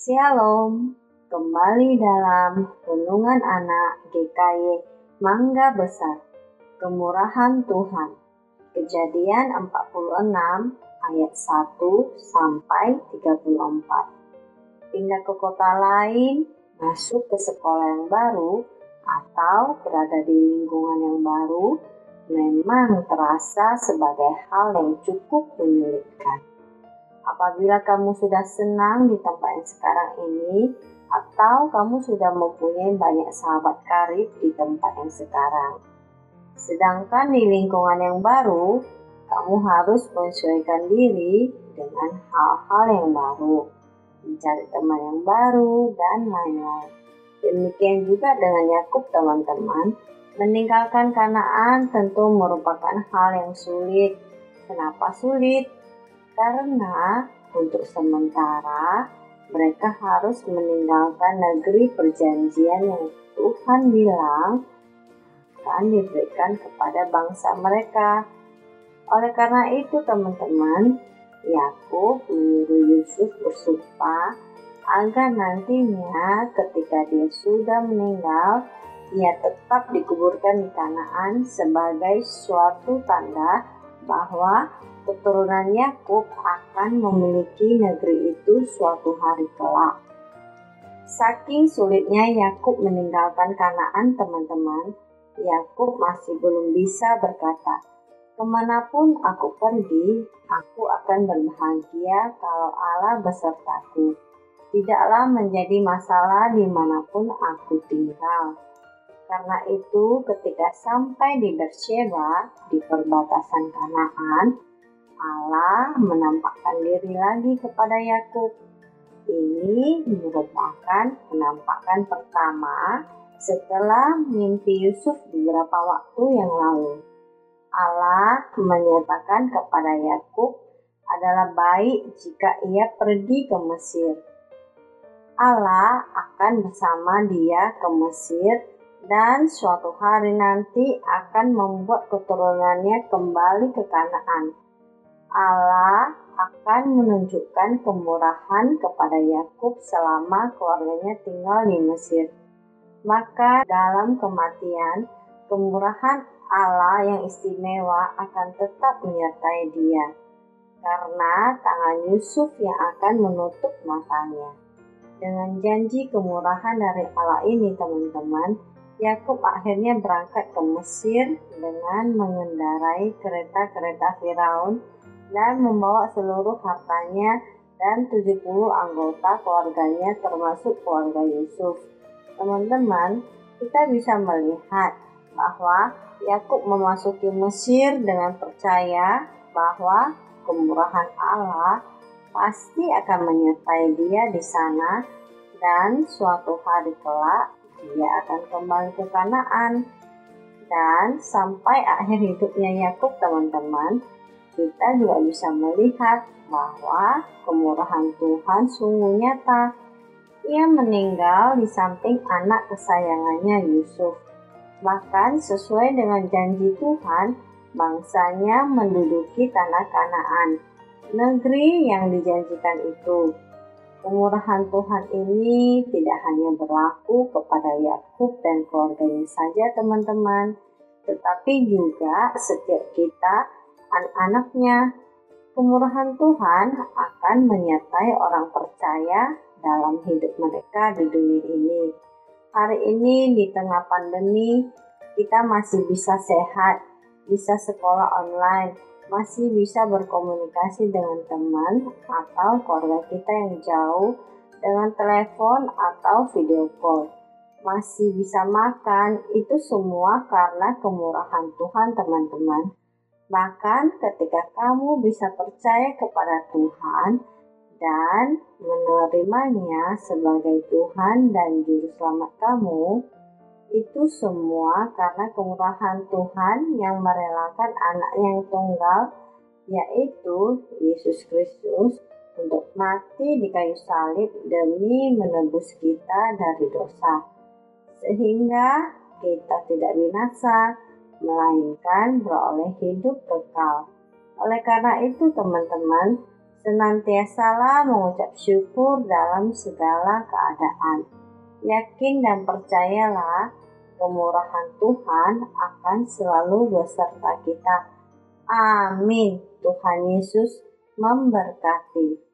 Shalom, kembali dalam Renungan Anak GKY Mangga Besar, Kemurahan Tuhan. Kejadian 46 ayat 1 sampai 34. Pindah ke kota lain, masuk ke sekolah yang baru, atau berada di lingkungan yang baru, memang terasa sebagai hal yang cukup menyulitkan apabila kamu sudah senang di tempat yang sekarang ini, atau kamu sudah mempunyai banyak sahabat karib di tempat yang sekarang. Sedangkan di lingkungan yang baru, kamu harus menyesuaikan diri dengan hal-hal yang baru, mencari teman yang baru, dan lain-lain. Demikian juga dengan Yakub teman-teman, meninggalkan Kanaan tentu merupakan hal yang sulit. Kenapa sulit? Karena untuk sementara mereka harus meninggalkan negeri perjanjian yang Tuhan bilang akan diberikan kepada bangsa mereka. Oleh karena itu, teman-teman, Yakub menyuruh Yusuf bersumpah agar nantinya ketika dia sudah meninggal, ia tetap dikuburkan di Kanaan sebagai suatu tanda bahwa keturunan Yakub akan memiliki negeri itu suatu hari kelak. Saking sulitnya Yakub meninggalkan Kanaan, teman-teman, Yakub masih belum bisa berkata, "Ke mana pun aku pergi, aku akan berbahagia kalau Allah besertaku." Tidaklah menjadi masalah di mana pun aku tinggal. Karena itu, ketika sampai di Bersheba, di perbatasan Kanaan, Allah menampakkan diri lagi kepada Yakub. Ini merupakan penampakan pertama setelah mimpi Yusuf beberapa waktu yang lalu. Allah menyatakan kepada Yakub adalah baik jika ia pergi ke Mesir. Allah akan bersama dia ke Mesir dan suatu hari nanti akan membuat keturunannya kembali ke Kanaan Allah akan menunjukkan kemurahan kepada Yakub selama keluarganya tinggal di Mesir. Maka dalam kematian, kemurahan Allah yang istimewa akan tetap menyertai dia, karena tangan Yusuf yang akan menutup matanya. Dengan janji kemurahan dari Allah ini, teman-teman, Yakub akhirnya berangkat ke Mesir dengan mengendarai kereta-kereta Firaun dan membawa seluruh hartanya dan 70 anggota keluarganya termasuk keluarga Yusuf. Teman-teman, kita bisa melihat bahwa Yakub memasuki Mesir dengan percaya bahwa kemurahan Allah pasti akan menyertai dia di sana dan suatu hari kelak dia akan kembali ke Kanaan. Dan sampai akhir hidupnya Yakub teman-teman, kita juga bisa melihat bahwa kemurahan Tuhan sungguh nyata. Ia meninggal di samping anak kesayangannya Yusuf. Bahkan sesuai dengan janji Tuhan, bangsanya menduduki tanah Kanaan, negeri yang dijanjikan itu. Kemurahan Tuhan ini tidak hanya berlaku kepada Yakub dan keluarganya saja, teman-teman, tetapi juga setiap kita anak-anaknya. Kemurahan Tuhan akan menyertai orang percaya dalam hidup mereka di dunia ini. Hari ini di tengah pandemi, kita masih bisa sehat, bisa sekolah online, masih bisa berkomunikasi dengan teman atau keluarga kita yang jauh dengan telepon atau video call. Masih bisa makan, itu semua karena kemurahan Tuhan teman-teman. Bahkan ketika kamu bisa percaya kepada Tuhan dan menerimanya sebagai Tuhan dan Juru Selamat kamu, itu semua karena kemurahan Tuhan yang merelakan anak yang tunggal, yaitu Yesus Kristus, untuk mati di kayu salib demi menebus kita dari dosa, sehingga kita tidak binasa, melainkan beroleh hidup kekal. Oleh karena itu, teman-teman, Senantiasalah mengucap syukur dalam segala keadaan. Yakin dan percayalah kemurahan Tuhan akan selalu beserta kita. Amin. Tuhan Yesus memberkati.